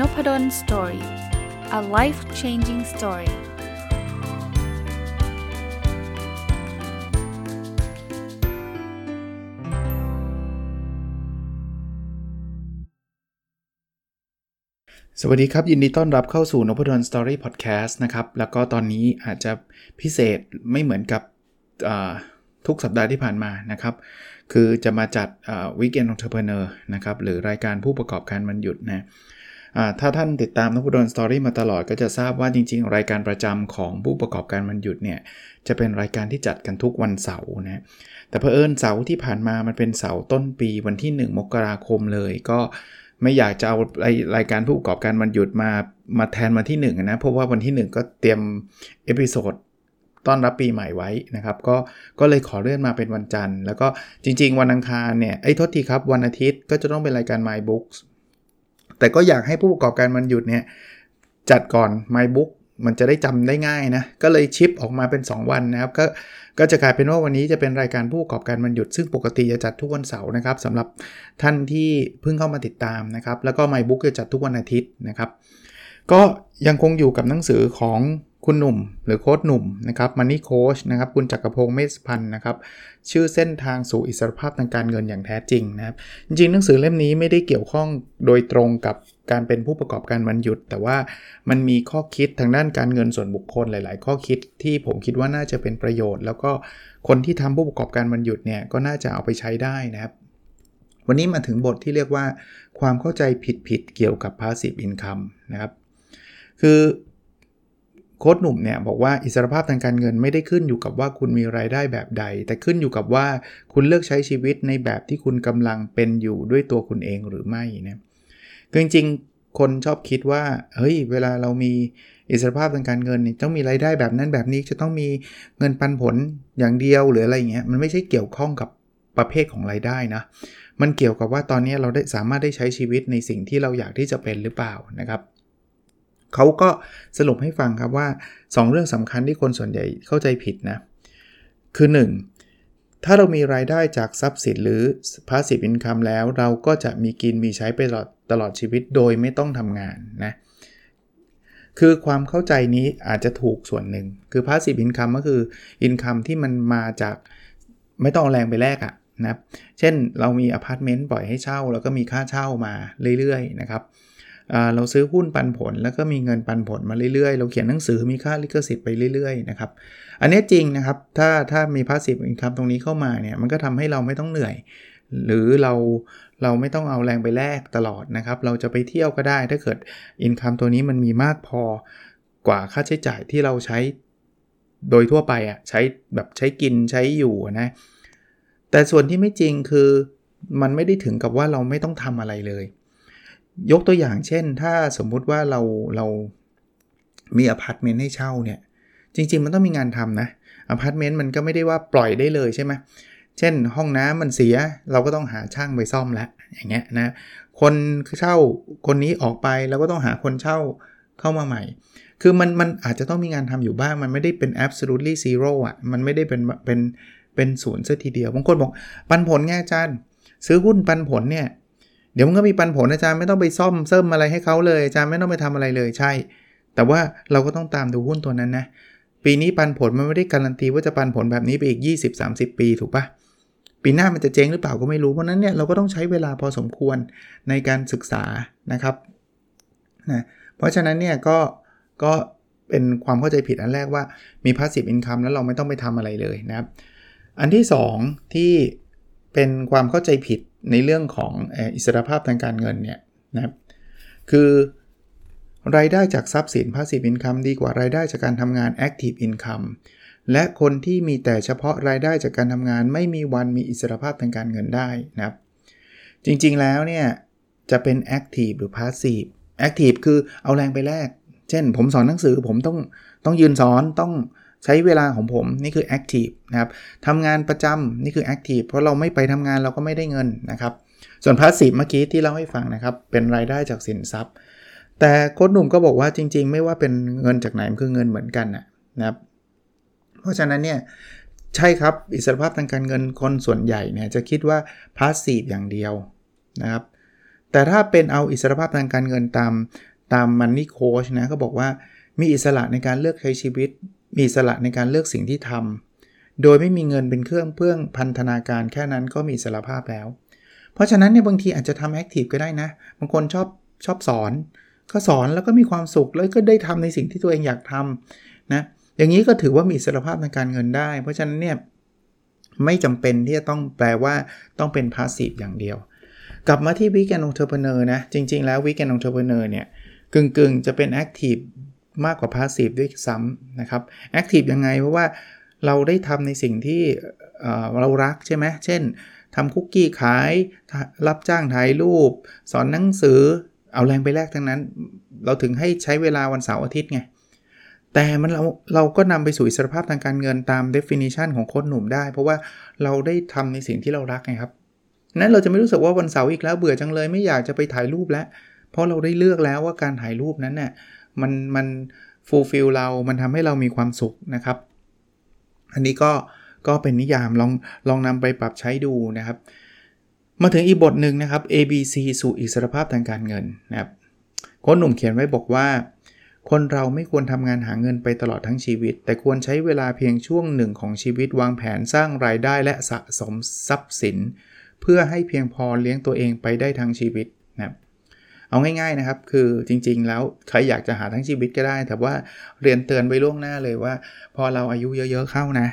Nopadol Story a life changing story สวัสดีครับ ยินดีต้อนรับเข้าสู่นพดล Story Podcast นะครับ แล้วก็ตอนนี้อาจจะพิเศษไม่เหมือนกับทุกสัปดาห์ที่ผ่านมานะครับ คือจะมาจัดWeekend Entrepreneur นะครับ หรือรายการผู้ประกอบการวันหยุดนะ ถ้าท่านติดตามนพดล Story มาตลอดก็จะทราบว่าจริง ๆ รายการประจำของผู้ประกอบการวันหยุดเนี่ยจะเป็นรายการที่จัดกันทุกวันเสาร์นะแต่เพอเอิญเสาร์ที่ผ่านมามันเป็นเสาร์ต้นปีวันที่ 1 มกราคมเลยก็ไม่อยากจะเอารายการผู้ประกอบการวันหยุดมามาแทนมาที่1นะเพราะว่าวันที่ 1 ก็เตรียม episode ต้อนรับปีใหม่ไว้นะครับก็ก็เลยขอเลื่อนมาเป็นวันจันทร์ แล้วก็จริง ๆ วันอังคารเนี่ยไอ้ทษทีครับวันอาทิตย์ก็จะต้องเป็นรายการ My Books แต่ก็อยากให้ผู้ประกอบการมันหยุดเนี่ยจัดก่อน My Book มันจะได้จำได้ง่ายนะ ก็เลยชิปออกมาเป็น 2 วันนะครับ ก็ก็จะกลายเป็นว่าวันนี้จะเป็นรายการผู้ประกอบการมันหยุดซึ่งปกติจะจัดทุกวันเสาร์นะครับสำหรับท่านที่เพิ่งเข้ามาติดตามนะครับ แล้วก็ My Book จะจัดทุกวันอาทิตย์นะครับ ก็ยังคงอยู่กับหนังสือของ คุณหนุ่มหรือโค้ดหนุ่มนะครับมันนี่โค้ชนะครับคุณจักรพงศ์เมษพันธ์นะครับชื่อเส้นทางสู่อิสรภาพทางการเงินอย่างแท้จริงนะครับจริงๆหนังสือเล่มนี้ไม่ได้เกี่ยวข้องโดยตรงกับการเป็นผู้ประกอบการวันหยุด แต่ว่ามันมีข้อคิดทางด้านการเงินส่วนบุคคลหลาย ๆ ข้อคิดที่ผมคิดว่าน่าจะเป็นประโยชน์ แล้วก็คนที่ทำผู้ประกอบการวันหยุดเนี่ยก็น่าจะเอาไปใช้ได้นะครับวันนี้มาถึงบทที่เรียกว่าความเข้าใจผิดๆเกี่ยวกับ passive income นะครับคือ โค้ดหนุ่มเนี่ยบอกว่าอิสรภาพทางการเงินไม่ได้ขึ้นอยู่กับว่าคุณมีรายได้แบบใด แต่ขึ้นอยู่กับว่าคุณเลือกใช้ชีวิตในแบบที่คุณกำลังเป็นอยู่ด้วยตัวคุณเองหรือไม่นะคือจริงๆคนชอบคิดว่าเฮ้ยเวลาเรามีอิสรภาพทางการเงินนี่ต้องมีรายได้แบบนั้นแบบนี้จะต้องมีเงินปันผลอย่างเดียวหรืออะไรเงี้ยมันไม่ใช่เกี่ยวข้องกับประเภทของรายได้นะมันเกี่ยวกับว่าตอนนี้เราได้สามารถได้ใช้ชีวิตในสิ่งที่เราอยากที่จะเป็นหรือเปล่านะครับ เขาก็สรุปให้ฟังครับว่า 2 เรื่องสำคัญที่คนส่วนใหญ่เข้าใจผิดนะ คือ 1. ถ้าเรามีรายได้จากทรัพย์สินหรือ passive income แล้ว เราก็จะมีกินมีใช้ไปตลอดตลอดชีวิตโดยไม่ต้องทำงานนะคือความเข้าใจนี้อาจจะถูกส่วนหนึ่ง คือ passive income ก็คือ income ที่มันมาจากไม่ต้องเอาแรงไปแลกอะนะเช่นเรามีอพาร์ตเมนต์ปล่อยให้เช่า แล้วก็มีค่าเช่ามาเรื่อยๆนะครับ เราซื้อหุ้นปันผล แล้วก็มีเงินปันผลมาเรื่อยๆ เราเขียนหนังสือมีค่าลิขสิทธิ์ไปเรื่อยๆนะครับอันนี้จริงนะครับถ้าถ้ามี passive income ตรงนี้เข้ามาเนี่ยมันก็ทำให้เราไม่ต้องเหนื่อย หรือเราเราไม่ต้องเอาแรงไปแลกตลอดนะครับ เราจะไปเที่ยวก็ได้ถ้าเกิดincome ตัวนี้มันมีมากพอกว่าค่าใช้จ่ายที่เราใช้โดยทั่วไปอะ่ะใช้แบบใช้กินใช้อยู่นะแต่ส่วนที่ไม่จริงคือมันไม่ได้ถึงกับว่าเราไม่ต้องทำอะไรเลย ยกตัวอย่างเช่น ถ้าสมมุติว่าเราเรามีอพาร์ตเมนต์ให้เช่าเนี่ย จริง ๆ มันต้องมีงานทำนะอพาร์ตเมนต์มันก็ไม่ได้ว่าปล่อยได้เลยใช่ไหมเช่น ห้องน้ำมันเสียเราก็ต้องหาช่างไปซ่อมแล้วอย่างเงี้ยนะคนเช่าคนนี้ออกไปเราก็ต้องหาคนเช่าเข้ามาใหม่ คือมันมันอาจจะต้องมีงานทำอยู่บ้าง มันไม่ได้เป็น absolutely zero อะ มันไม่ได้เป็นเป็นเป็นศูนย์ซะทีเดียว บางคนบอกปันผลไงอาจารย์ ซื้อหุ้นปันผลเนี่ย เดี๋ยวมันก็มีปันผลอาจารย์ไม่ต้องไปซ่อมเสริมอะไรให้เขาเลยอาจารย์ไม่ต้องไปทำอะไรเลยใช่ แต่ว่าเราก็ต้องตามดูหุ้นตัวนั้นนะปีนี้ปันผลมันไม่ได้การันตีว่าจะปันผลแบบนี้ไปอีก 20-30 ปีถูกปะปีหน้ามันจะเจ๊งหรือเปล่าก็ไม่รู้เพราะนั้นเนี่ยเราก็ต้องใช้เวลาพอสมควรในการศึกษานะครับนะเพราะฉะนั้นเนี่ยก็ก็เป็นความเข้าใจผิดอันแรกว่ามี passive income แล้วเราไม่ต้องไปทำอะไรเลยนะครับ อันที่ 2 ที่ เป็นความเข้าใจผิดในเรื่องของอิสรภาพทางการเงินเนี่ยนะครับคือรายได้จากทรัพย์สิน passive income ดีกว่ารายได้จากการทำงาน active income และคนที่มีแต่เฉพาะรายได้จากการทำงาน ไม่มีวันมีอิสรภาพทางการเงินได้นะครับ จริงๆแล้วเนี่ย จะเป็น active หรือ passive active คือเอาแรงไปแลก เช่นผมสอนหนังสือผมต้องต้องยืนสอนต้อง ใช้เวลาของผมนี่คือ active นะครับทำงานประจำนี่คือ active เพราะเราไม่ไปทำงานเราก็ไม่ได้เงินนะครับ ส่วน passive เมื่อกี้ที่เล่าให้ฟังนะครับ เป็นรายได้จากสินทรัพย์ แต่โค้ดหนุ่มก็บอกว่าจริง ๆ ไม่ว่าเป็นเงินจากไหนมันคือเงินเหมือนกันนะครับ เพราะฉะนั้นเนี่ยใช่ครับอิสรภาพทางการเงินคนส่วนใหญ่เนี่ยจะคิดว่า passive อย่างเดียวนะครับแแต่ถ้าเป็นเอาอิสรภาพทางการเงินตามตามมันนี่โค้ชนะก็บอกว่ามีอิสระในการเลือกใช้ชีวิตมีสระในการเลือกสิ่งที่ทำโดยไม่มีเงินเป็นเครื่องเพื่องพันธนาการแค่นั้นก็มีอิสรภาพแล้ว เพราะฉะนั้นเนี่ยบางทีอาจจะทำแอคทีฟก็ได้นะ บางคนชอบชอบสอน ก็สอนแล้วก็มีความสุขแล้วก็ได้ทำในสิ่งที่ตัวเองอยากทำนะอย่างนี้ก็ถือว่ามีอิสรภาพทางการเงินได้ เพราะฉะนั้นเนี่ยไม่จำเป็นที่จะต้องแปลว่าต้องเป็น passive อย่างเดียว กลับมาที่ Weekend Entrepreneur นะ จริง ๆ แล้ว Weekend Entrepreneur เนี่ยกึ่งๆ จะเป็น active มากกว่า passive ด้วยซ้ำนะครับ active ยังไงเพราะว่าเราได้ทำในสิ่งที่เรารักใช่ไหมเช่นทำคุกกี้ขาย รับจ้างถ่ายรูป สอนหนังสือ เอาแรงไปแลกทั้งนั้น เราถึงให้ใช้เวลาวันเสาร์อาทิตย์ไง แต่มันเราเราก็นำไปสู่อิสรภาพทางการเงินตาม definition ของโค้ดหนุ่มได้ เพราะว่าเราได้ทำในสิ่งที่เรารักไงครับ นั้นเราจะไม่รู้สึกว่าวันเสาร์อีกแล้วเบื่อจังเลยไม่อยากจะไปถ่ายรูปแล้ว เพราะเราได้เลือกแล้วว่าการถ่ายรูปนั้นเนี่ย มันมันฟูลฟิลเรามันทำให้เรามีความสุขนะครับ อันนี้ก็ก็เป็นนิยามลองลองนำไปปรับใช้ดูนะครับ มาถึงอีกบทหนึ่งนะครับ ABC สู่อิสรภาพทางการเงินนะครับคนหนุ่มเขียนไว้บอกว่า คนเราไม่ควรทำงานหาเงินไปตลอดทั้งชีวิต แต่ควรใช้เวลาเพียงช่วงหนึ่งของชีวิตวางแผนสร้างรายได้และสะสมทรัพย์สิน เพื่อให้เพียงพอเลี้ยงตัวเองไปได้ทั้งชีวิต เอาง่ายๆนะครับ คือจริงๆ แล้วใครอยากจะหาทั้งชีวิตก็ได้ แต่ว่าเรียนเตือนไว้ล่วงหน้าเลยว่า พอเราอายุเยอะๆเข้านะ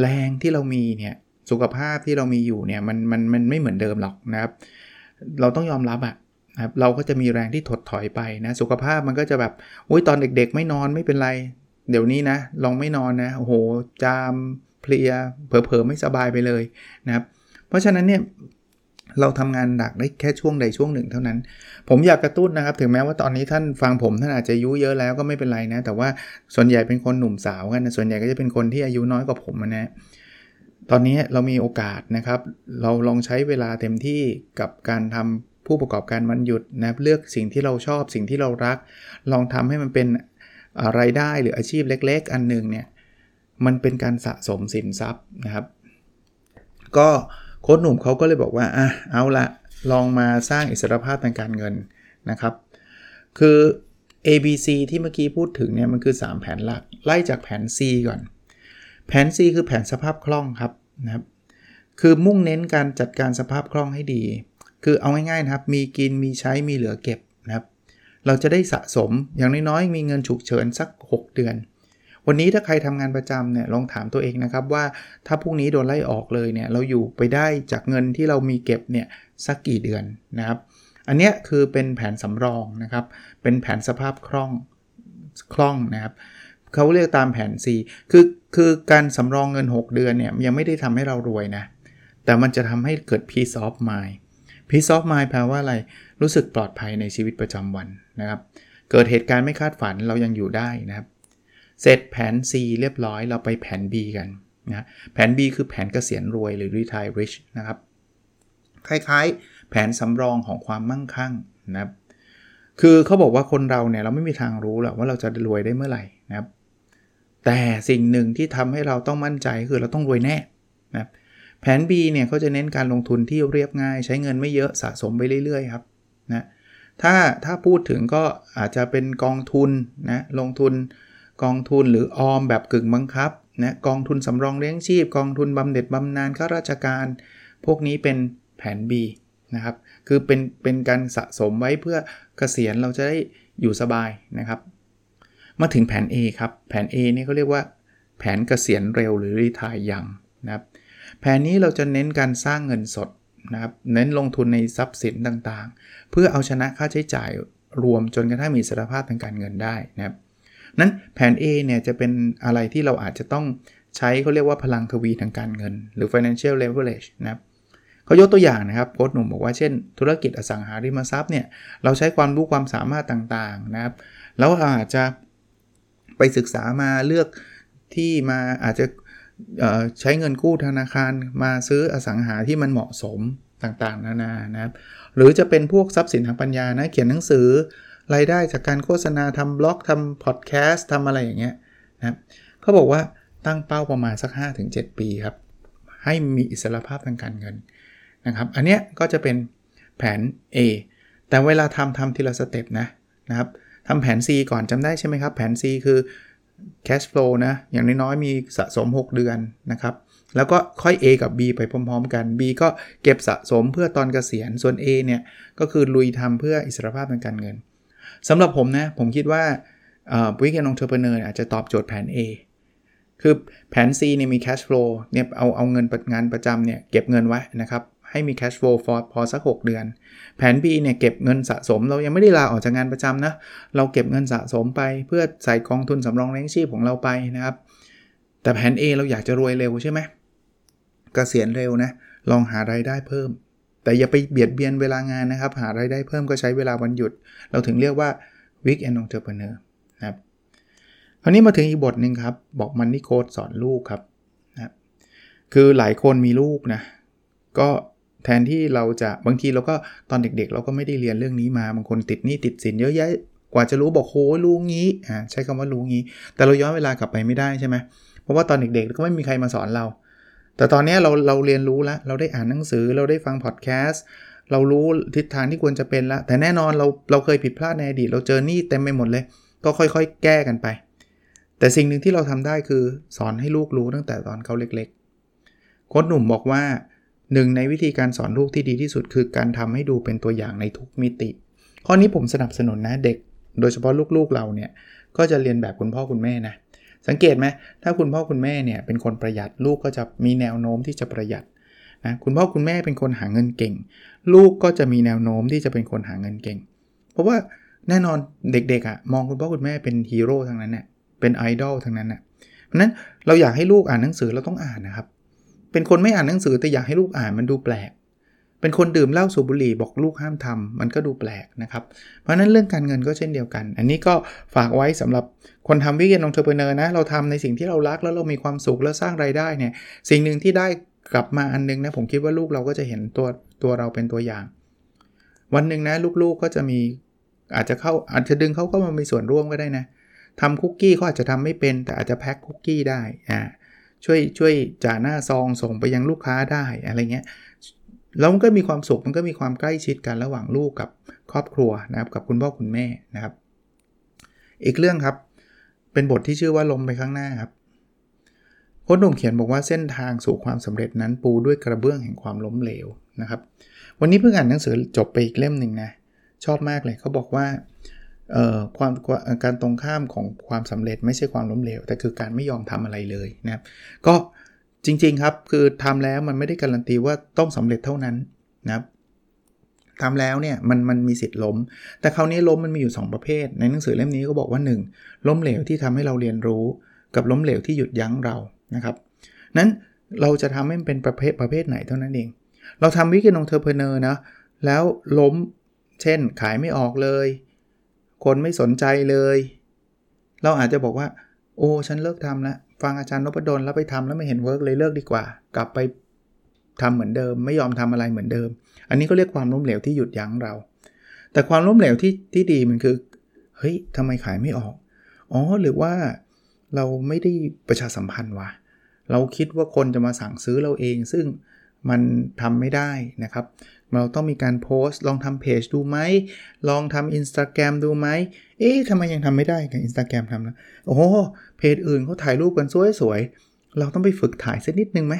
แรงที่เรามีเนี่ยสุขภาพที่เรามีอยู่เนี่ยมันมันมันไม่เหมือนเดิมหรอกนะครับ เราต้องยอมรับอะครับเราก็จะมีแรงที่ถดถอยไปนะสุขภาพมันก็จะแบบอุ้ยตอนเด็กๆ ไม่นอนไม่เป็นไร เดี๋ยวนี้นะ ลองไม่นอนนะโอ้โหจามเพลียเผลอๆไม่สบายไปเลยนะครับ เพราะฉะนั้นเนี่ย เราทำงานหนักได้แค่ช่วงใดช่วงหนึ่งเท่านั้น ผมอยากกระตุ้นนะครับ ถึงแม้ว่าตอนนี้ท่านฟังผมท่านอาจจะอายุเยอะแล้วก็ไม่เป็นไรนะ แต่ว่าส่วนใหญ่เป็นคนหนุ่มสาวกันนะส่วนใหญ่ก็จะเป็นคนที่อายุน้อยกว่าผมนะตอนนี้เรามีโอกาสนะครับ เราลองใช้เวลาเต็มที่กับการทำผู้ประกอบการวันหยุดนะเลือกสิ่งที่เราชอบสิ่งที่เรารัก ลองทำให้มันเป็นไรายได้หรืออาชีพเล็ก ๆ อันหนึ่งเนี่ยมันเป็นการสะสมสินทรัพย์นะครับ ก็ โค้ชหนุ่มเขาก็เลยบอกว่าอะเอาละลองมาสร้างอิสรภาพทางการเงินนะครับ คือ A B C ที่เมื่อกี้พูดถึงเนี่ยมันคือ 3 แผนหลัก ไล่จากแผน C ก่อน แผน C คือแผนสภาพคล่องครับนะครับ คือมุ่งเน้นการจัดการสภาพคล่องให้ดี คือเอาง่ายๆนะครับ มีกินมีใช้มีเหลือเก็บนะครับ เราจะได้สะสมอย่างน้อยๆมีเงินฉุกเฉินสัก 6 เดือน วันนี้ถ้าใครทำงานประจำเนี่ยลองถามตัวเองนะครับว่าถ้าพรุ่งนี้โดนไล่ออกเลยเนี่ยเราอยู่ไปได้จากเงินที่เรามีเก็บเนี่ยสักกี่เดือนนะครับ อันนี้คือเป็นแผนสำรองนะครับ เป็นแผนสภาพคล่องคล่องนะครับเขาเรียกตามแผน C คือคือการสำรองเงิน 6 เดือนเนี่ยยังไม่ได้ทำให้เรารวยนะ แต่มันจะทำให้เกิด peace of mind peace of mind แปลว่าอะไร รู้สึกปลอดภัยในชีวิตประจำวันนะครับ เกิดเหตุการณ์ไม่คาดฝันเรายังอยู่ได้นะครับ เสร็จแผน C เรียบร้อยเราไปแผน B กันนะแผน B คือแผนเกษียณรวยหรือ retire rich นะครับ คล้ายๆ แผนสำรองของความมั่งคั่งนะครับคือเขาบอกว่าคนเราเนี่ยเราไม่มีทางรู้หรอกว่าเราจะรวยได้เมื่อไหร่นะครับ แต่สิ่งหนึ่งที่ทำให้เราต้องมั่นใจคือเราต้องรวยแน่นะแผน B เนี่ยเขาจะเน้นการลงทุนที่เรียบง่าย ใช้เงินไม่เยอะสะสมไปเรื่อยๆครับนะถ้าถ้าพูดถึงก็อาจจะเป็นกองทุนนะลงทุน กองทุนหรือออมแบบกึ่งบังคับนะกองทุนสำรองเลี้ยงชีพ กองทุนบำเหน็จบำนาญข้าราชการ พวกนี้เป็นแผน B นะครับคือเป็นเป็นการสะสมไว้เพื่อเกษียณเราจะได้อยู่สบายนะครับ มาถึงแผน A ครับแผน A นี่เขาเรียกว่า แผนเกษียณเร็วหรือรีทายยังนะครับแผนนี้เราจะเน้นการสร้างเงินสดนะครับเน้นลงทุนในทรัพย์สินต่างๆ เพื่อเอาชนะค่าใช้จ่ายรวมจนกระทั่งมีสรภาพทางการเงินได้นะครับ นั้นแผน A เนี่ยจะเป็นอะไรที่เราอาจจะต้องใช้เขาเรียกว่าพลังทวีทางการเงิน หรือ financial leverage นะครับเขายกตัวอย่างนะครับโค้ชหนุ่มบอกว่าเช่น ธุรกิจอสังหาริมทรัพย์เนี่ยเราใช้ความรู้ความสามารถต่างๆนะครับ แล้วอาจจะไปศึกษามาเลือกที่มาอาจจะใช้เงินกู้ธนาคารมาซื้ออสังหาที่มันเหมาะสมต่างๆ นานานะครับ หรือจะเป็นพวกทรัพย์สินทางปัญญานะเขียนหนังสือ รายได้จากการโฆษณาทำบล็อกทำพอดแคสต์ทำอะไรอย่างเงี้ยนะเขาบอกว่าตั้งเป้าประมาณสัก 5-7 ปีครับ ให้มีอิสรภาพทางการเงินนะครับ อันเนี้ยก็จะเป็นแผน A แต่เวลาทำทำทีละสเต็ปนะนะครับทำแผน C ก่อนจำได้ใช่ไหมครับ แผน C คือ cash flow นะ อย่างน้อยๆ มีสะสม 6 เดือนนะครับ แล้วก็ค่อย A กับ B ไปพร้อมๆ กัน B ก็เก็บสะสมเพื่อตอนเกษียณ ส่วน A เนี่ย ก็คือลุยทำเพื่ออิสรภาพทางการเงิน สำหรับผมนะ ผมคิดว่า Weekend Entrepreneur อาจจะตอบโจทย์แผน A คือแผน C เนี่ยมี cash flow เนี่ยเอาเอาเงินงานประจำเนี่ยเก็บเงินไว้นะครับให้มี cash flow for พอสัก 6 เดือน แผน B เนี่ยเก็บเงินสะสม เรายังไม่ได้ลาออกจากงานประจำนะ เราเก็บเงินสะสมไป เพื่อใส่กองทุนสำรองเลี้ยงชีพของเราไปนะครับ แต่แผน A เราอยากจะรวยเร็วใช่ไหมกเกษียณเร็วนะ ลองหารายได้เพิ่ม แต่อย่าไปเบียดเบียนเวลางานนะครับ หารายได้เพิ่มก็ใช้เวลาวันหยุด เราถึงเรียกว่า weekend entrepreneur นะครับคราวนี้มาถึงอีกบทหนึ่งครับ บอกมันนี่โค้ดสอนลูกครับนะคือหลายคนมีลูกนะ ก็แทนที่เราจะบางทีเราก็ตอนเด็กๆ เราก็ไม่ได้เรียนเรื่องนี้มาบางคนติดหนี้ติดสินเยอะแยะกว่าจะรู้บอกโหรู้งี้อ่าใช้คำว่ารู้งี้ แต่เราย้อนเวลากลับไปไม่ได้ใช่ไหมเพราะว่าตอนเด็กๆก็ไม่มีใครมาสอนเรา แต่ตอนนี้เราเราเรียนรู้แล้ว เราได้อ่านหนังสือเราได้ฟังพอดแคสต์เรารู้ทิศทางที่ควรจะเป็นแล้ว แต่แน่นอนเราเราเคยผิดพลาดในอดีต เราเจอหนี้เต็มไปหมดเลย ก็ค่อยๆ แก้กันไป แต่สิ่งหนึ่งที่เราทำได้คือสอนให้ลูกรู้ตั้งแต่ตอนเขาเล็กๆ โค้ชหนุ่มบอกว่าหนึ่งในวิธีการสอนลูกที่ดีที่สุดคือการทำให้ดูเป็นตัวอย่างในทุกมิติ ข้อนี้ผมสนับสนุนนะเด็ก โดยเฉพาะลูกๆเราเนี่ยก็จะเรียนแบบคุณพ่อคุณแม่นะ สังเกตไหมถ้าคุณพ่อคุณแม่เนี่ยเป็นคนประหยัดลูกก็จะมีแนวโน้มที่จะประหยัดนะคุณพ่อคุณแม่เป็นคนหาเงินเก่ง ลูกก็จะมีแนวโน้มที่จะเป็นคนหาเงินเก่ง เพราะว่าแน่นอนเด็กๆอะ่ะมองคุณพ่อคุณแม่เป็นฮีโร่ทั้งนั้นเนี่ยเป็นไอดอลทั้งนั้นน่ะเพราะนั้นเราอยากให้ลูกอ่านหนังสือเราต้องอ่านนะครับ เป็นคนไม่อ่านหนังสือแต่อยากให้ลูกอ่านมันดูแปลก เป็นคนดื่มเหล้าสูบบุหรี่บอกลูกห้ามทำมันก็ดูแปลกนะครับ เพราะนั้นเรื่องการเงินก็เช่นเดียวกัน อันนี้ก็ฝากไว้สำหรับคนทำ Weekend Entrepreneur นะ เราทำในสิ่งที่เรารักแล้วเรามีความสุขแล้วสร้างรายได้เนี่ย สิ่งหนึ่งที่ได้กลับมาอันนึงนะ ผมคิดว่าลูกเราก็จะเห็นตัวตัวเราเป็นตัวอย่าง วันหนึ่งนะลูกๆก็จะมีอาจจะเข้าอาจจะดึงเขาก็มามีส่วนร่วมก็ได้นะทำคุกกี้เขาอาจจะทำไม่เป็น แต่อาจจะแพ็คคุกกี้ได้อ่าช่วยช่วยจ่าหน้าซองส่งไปยังลูกค้าได้อะไรเงี้ย แล้วมันก็มีความสุขมันก็มีความใกล้ชิดกันระหว่างลูกกับครอบครัวนะครับกับคุณพ่อคุณแม่นะครับ อีกเรื่องครับ เป็นบทที่ชื่อว่าลมไปข้างหน้าครับโค้ดหนุ่มเขียนบอกว่าเส้นทางสู่ความสำเร็จนั้นปูด้วยกระเบื้องแห่งความล้มเหลวนะครับ วันนี้เพิ่งอ่านหนังสือจบไปอีกเล่มหนึ่งนะชอบมากเลยเขาบอกว่าความการตรงข้ามของความสำเร็จไม่ใช่ความล้มเหลว แต่คือการไม่ยอมทำอะไรเลยนะครับ ก็ จริง ๆ ครับ คือทำแล้วมันไม่ได้การันตีว่าต้องสำเร็จเท่านั้นนะครับทำแล้วเนี่ยมันมันมีสิทธิ์ล้ม แต่คราวนี้ล้มมันมีอยู่ 2 ประเภท ในหนังสือเล่มนี้ก็บอกว่า 1. ล้มเหลวที่ทำให้เราเรียนรู้ กับล้มเหลวที่หยุดยั้งเรานะครับนั้นเราจะทำให้มันเป็นประเภทประเภทไหนเท่านั้นเอง เราทำ Weekend Entrepreneur นะแล้วล้มเช่นขายไม่ออกเลย คนไม่สนใจเลย เราอาจจะบอกว่า โอ้ฉันเลิกทำแล้ว ฟังอาจารย์นพดลแล้วไปทำแล้วไม่เห็น work เลยเลิกดีกว่า กลับไปทำเหมือนเดิม ไม่ยอมทำอะไรเหมือนเดิม อันนี้ก็เรียกความล้มเหลวที่หยุดยั้งเรา แต่ความล้มเหลวที่ที่ดีมันคือเฮ้ยทำไมขายไม่ออกอ๋อหรือว่าเราไม่ได้ประชาสัมพันธ์วะเราคิดว่าคนจะมาสั่งซื้อเราเอง ซึ่งมันทำไม่ได้นะครับ เราต้องมีการโพสต์ ลองทำเพจดูไหม ลองทำอินสตาแกรมดูไหม เอ๊ะทำไมยังทำไม่ได้กับอินสตาแกรมทำนะ โอ้โห เพจอื่นเขาถ่ายรูปกันสวยๆ เราต้องไปฝึกถ่ายสักนิดนึงไหม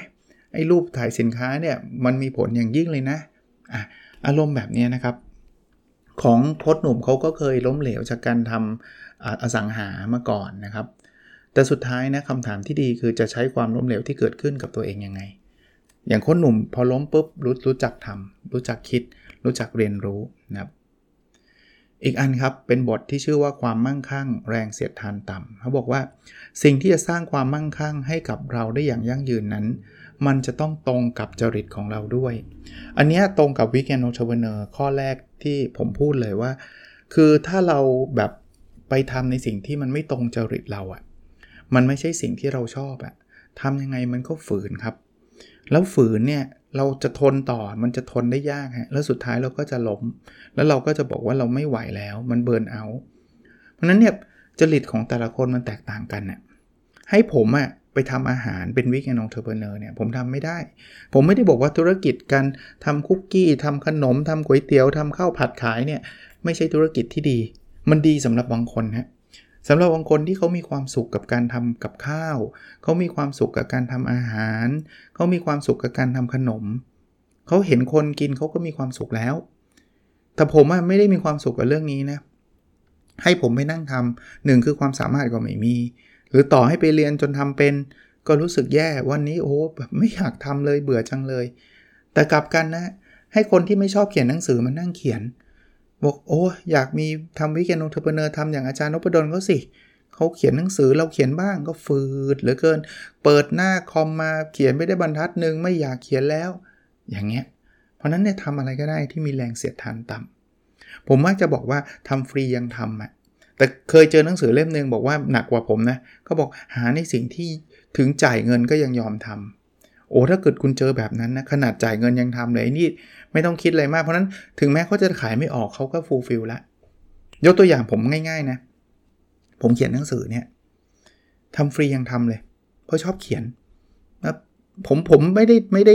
ไอ้รูปถ่ายสินค้าเนี่ย มันมีผลอย่างยิ่งเลยนะอะอารมณ์แบบนี้นะครับ ของพจหนุ่มเขาก็เคยล้มเหลวจากการทำอสังหามาก่อนนะครับ แต่สุดท้ายนะคำถามที่ดีคือจะใช้ความล้มเหลวที่เกิดขึ้นกับตัวเองยังไง อย่างคนหนุ่มพอล้มปุ๊บรู้รู้จักทำรู้จักคิด รู้จักเรียนรู้นะครับอีกอันครับเป็นบทที่ชื่อว่าความมั่งคั่ง แรงเสียดทานต่ำเขาบอกว่า สิ่งที่จะสร้างความมั่งคั่งให้กับเราได้อย่างยั่งยืนนั้น มันจะต้องตรงกับจริตของเราด้วย อันนี้ตรงกับ Weekend Entrepreneur ข้อแรกที่ผมพูดเลยว่า คือถ้าเราแบบไปทำในสิ่งที่มันไม่ตรงจริตเราอะ่ะมันไม่ใช่สิ่งที่เราชอบอะ่ะทำยังไงมันก็ฝืนครับ แล้วฝืนเนี่ยเราจะทนต่อมันจะทนได้ยากฮะแล้วสุดท้ายเราก็จะล้ม แล้วเราก็จะบอกว่าเราไม่ไหวแล้วมัน burnout เพราะนั้นเนี่ยจริตของแต่ละคนมันแตกต่างกันน่ะให้ผมอะไปทำอาหารเป็นวิกแอนองเทอร์เพเนอร์เนี่ยผมทำไม่ได้ ผมไม่ได้บอกว่าธุรกิจการทำคุกกี้ทำขนมทำก๋วยเตี๋ยวทำข้าวผัดขายเนี่ยไม่ใช่ธุรกิจที่ดี มันดีสำหรับบางคนฮะ สำหรับบางคนที่เขามีความสุขกับการทำกับข้าว เขามีความสุขกับการทำอาหาร เขามีความสุขกับการทำขนม เขาเห็นคนกินเขาก็มีความสุขแล้ว แต่ผมไม่ได้มีความสุขกับเรื่องนี้นะ ให้ผมไปนั่งทำหนึ่งคือความสามารถก็ไม่มี หรือต่อให้ไปเรียนจนทำเป็น ก็รู้สึกแย่วันนี้โอ้แบบไม่อยากทำเลยเบื่อจังเลย แต่กลับกันนะ ให้คนที่ไม่ชอบเขียนหนังสือมานั่งเขียน บอกโอ้อยากมีทำ Weekend Entrepreneur ทำอย่างอาจารย์นพดลเขาสิเขาเขียนหนังสือเราเขียนบ้างก็ฝืดเหลือเกิน เปิดหน้าคอมมาเขียนไม่ได้บรรทัดหนึ่งไม่อยากเขียนแล้ว อย่างเงี้ย เพราะนั้นเนี่ยทำอะไรก็ได้ที่มีแรงเสียดทานต่ำผมมักจะบอกว่าทำฟรียังทำอะแต่เคยเจอหนังสือเล่มหนึ่งบอกว่าหนักกว่าผมนะเขาบอกหาในสิ่งที่ถึงจ่ายเงินก็ยังยอมทำโอ้ถ้าเกิดคุณเจอแบบนั้นนะขนาดจ่ายเงินยังทำเลยนี่ ไม่ต้องคิดอะไรมากเพราะนั้นถึงแม้เขาจะขายไม่ออกเขาก็ฟูลฟิลละยกตัวอย่างผมง่ายๆนะ ผมเขียนหนังสือเนี่ยทำฟรียังทำเลย เพราะชอบเขียนนะผมผมไม่ได้ไม่ได้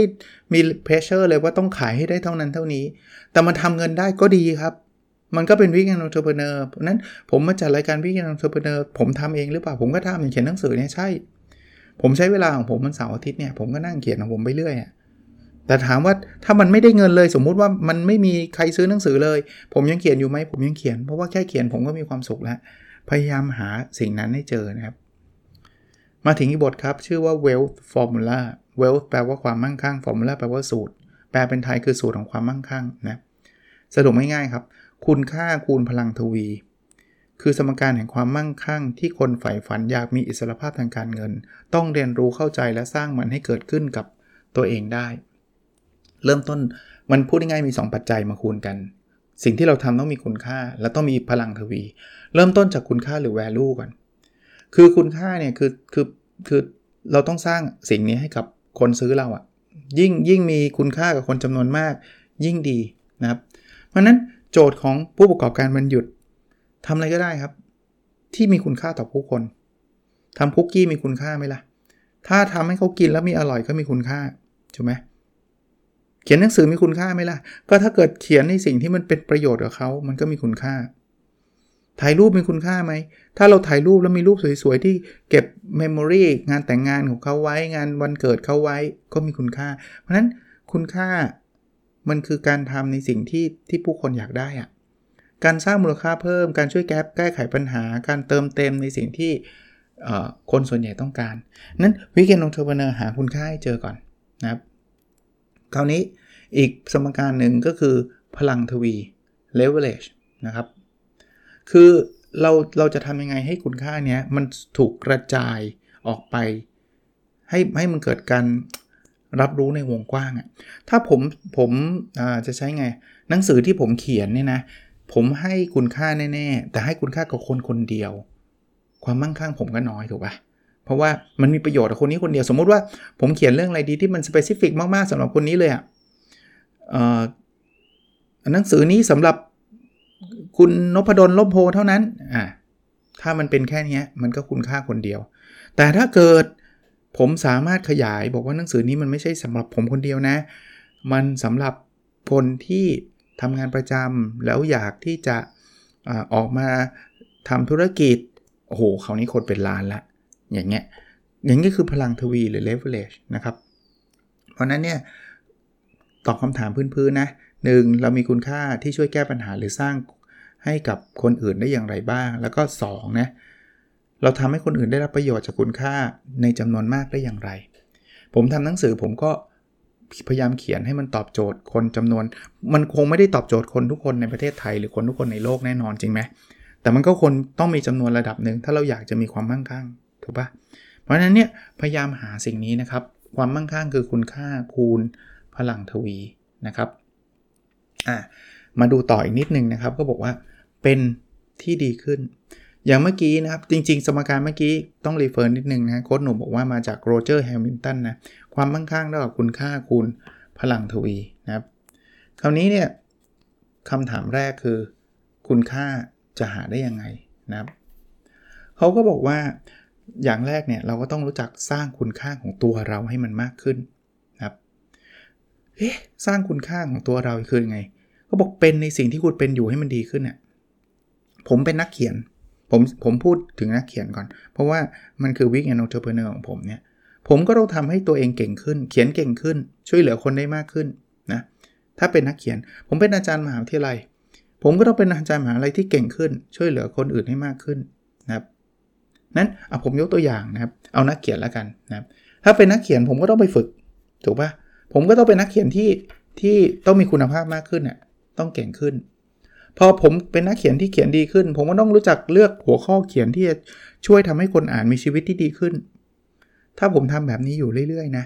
มี pressure เลยว่าต้องขายให้ได้เท่านั้นเท่านี้ แต่มันทำเงินได้ก็ดีครับ มันก็เป็น Weekend Entrepreneur เพราะนั้นผมมาจัดรายการ Weekend Entrepreneur ผมทำเองหรือเปล่า ผมก็ทำอย่างเขียนหนังสือเนี่ยใช่ ผมใช้เวลาของผมมันเสาร์อาทิตย์เนี่ยผมก็นั่งเขียนของผมไปเรื่อย แต่ถามว่าถ้ามันไม่ได้เงินเลย สมมุติว่ามันไม่มีใครซื้อหนังสือเลย ผมยังเขียนอยู่ไหมผมยังเขียน เพราะว่าแค่เขียนผมก็มีความสุขแล้ว พยายามหาสิ่งนั้นให้เจอนะครับ มาถึงอีกบทครับชื่อว่า wealth formula wealth แปลว่าความมั่งคั่ง formula แปลว่าสูตร แปลเป็นไทยคือสูตรของความมั่งคั่งนะสรุปง่ายๆครับ คุณค่าคูณพลังทวี คือสมการแห่งความมั่งคั่ง ที่คนใฝ่ฝันอยากมีอิสรภาพทางการเงิน ต้องเรียนรู้เข้าใจและสร้างมันให้เกิดขึ้นกับตัวเองได้ เริ่มต้นมันพูดง่ายๆมี 2 ปัจจัยมาคูณกัน สิ่งที่เราทำต้องมีคุณค่า และต้องมีพลังทวี เริ่มต้นจากคุณค่าหรือ value ก่อน คือคุณค่าเนี่ยคือคือคือเราต้องสร้างสิ่งนี้ให้กับคนซื้อเราอะ่ะยิ่งยิ่งมีคุณค่ากับคนจำนวนมาก ยิ่งดีนะครับ เพราะนั้นโจทย์ของผู้ประกอบการมันหยุดทำอะไรก็ได้ครับ ที่มีคุณค่าต่อผู้คนทำคุกกี้มีคุณค่าไหมล่ะ ถ้าทำให้เขากินแล้วมีอร่อยก็มีคุณค่า ถูกไหม เขียนหนังสือมีคุณค่าไหมล่ะ ก็ถ้าเกิดเขียนในสิ่งที่มันเป็นประโยชน์กับเขา มันก็มีคุณค่า ถ่ายรูปมีคุณค่าไหม ถ้าเราถ่ายรูปแล้วมีรูปสวยๆ ที่เก็บ memory งานแต่งงานของเขาไว้ งานวันเกิดเขาไว้ ก็มีคุณค่า เพราะฉะนั้นคุณค่ามันคือการทำในสิ่งที่ที่ผู้คนอยากได้อะการสร้างมูลค่าเพิ่ม การช่วยแก้แก้ไขปัญหา การเติมเต็มในสิ่งที่คนส่วนใหญ่ต้องการ นั้น weekend entrepreneur หาคุณค่าให้เจอก่อนนะครับ คราวนี้อีกสมการหนึ่งก็คือพลังทวี leverage นะครับ คือเราเราจะทำยังไงให้คุณค่านี้มันถูกกระจายออกไป ให้ให้มันเกิดการรับรู้ในวงกว้างอะถ้าผมผมจะใช้ไง หนังสือที่ผมเขียนเนี่ยนะ ผมให้คุณค่าแน่ ๆ แต่ให้คุณค่ากับคนคนเดียว ความมั่งคั่งผมก็น้อยถูกปะ เพราะว่ามันมีประโยชน์กับคนนี้คนเดียว สมมุติว่าผมเขียนเรื่องอะไรดีที่มันสเปซิฟิกมากๆสำหรับคนนี้เลยอะ่ะหนังสือนี้สำหรับคุณนพดลลบโพเท่านั้นอ่าถ้ามันเป็นแค่นี้มันก็คุณค่าคนเดียว แต่ถ้าเกิดผมสามารถขยายบอกว่าหนังสือนี้มันไม่ใช่สำหรับผมคนเดียวนะ มันสำหรับคนที่ทำงานประจำแล้วอยากที่จะอออกมาทำธุรกิจ โอ้โหคราวนี้คนเป็นล้านละ อย่างเงี้ยอย่างนี้คือพลังทวีหรือ leverage นะครับ เพราะนั้นเนี่ยตอบคำถามพื้นๆนะหนึ่งเรามีคุณค่าที่ช่วยแก้ปัญหาหรือสร้างให้กับคนอื่นได้อย่างไรบ้าง แล้วก็2นะเราทำให้คนอื่นได้รับประโยชน์จากคุณค่าในจำนวนมากได้อย่างไร ผมทำหนังสือผมก็พยายามเขียนให้มันตอบโจทย์คนจำนวน มันคงไม่ได้ตอบโจทย์คนทุกคนในประเทศไทย หรือคนทุกคนในโลกแน่นอนจริงไหมแต่มันก็คนต้องมีจำนวนระดับหนึ่งถ้าเราอยากจะมีความมั่งคั่ง ถูกปะเพราะฉะนั้นเนี่ยพยายามหาสิ่งนี้นะครับ ความมั่งคั่งคือคุณค่าคูณพลังทวีนะครับอะมาดูต่ออีกนิดนึงนะครับ ก็บอกว่าเป็นที่ดีขึ้น อย่างเมื่อกี้นะครับ จริง ๆ สมการเมื่อกี้ต้อง refer นิดนึงนะโค้ชหนุ่มบอกว่ามาจาก Roger Hamilton นะความมั่งคั่งเท่ากับคุณค่าคูณพลังทวีนะครับ คราวนี้เนี่ยคำถามแรกคือ คุณค่าจะหาได้ยังไงนะครับเขาก็บอกว่า อย่างแรกเนี่ยเราก็ต้องรู้จักสร้างคุณค่าของตัวเราให้มันมากขึ้นนะครับเอ๊ะสร้างคุณค่าของตัวเราคือยังไงเขาบอกเป็นในสิ่งที่คุณเป็นอยู่ให้มันดีขึ้นเนี่ยผมเป็นนักเขียน ผมผมพูดถึงนักเขียนก่อน เพราะว่ามันคือวิกแอนนอเทอร์เพเนอร์ของผมเนี่ยผมก็ต้องทำให้ตัวเองเก่งขึ้น เขียนเก่งขึ้น ช่วยเหลือคนได้มากขึ้นนะถ้าเป็นนักเขียน ผมเป็นอาจารย์มหาวิทยาลัย ผมก็ต้องเป็นอาจารย์มหาวิทยาลัยที่เก่งขึ้น ช่วยเหลือคนอื่นให้มากขึ้นนะครับ นั้นเอาผมยกตัวอย่างนะครับ เอานักเขียนแล้วกันนะครับ ถ้าเป็นนักเขียนผมก็ต้องไปฝึก ถูกปะผมก็ต้องเป็นนักเขียนที่ที่ต้องมีคุณภาพมากขึ้นน่ยต้องเก่งขึ้น พอผมเป็นนักเขียนที่เขียนดีขึ้น ผมก็ต้องรู้จักเลือกหัวข้อเขียนที่จะช่วยทำให้คนอ่านมีชีวิตที่ดีขึ้น ถ้าผมทำแบบนี้อยู่เรื่อยๆนะ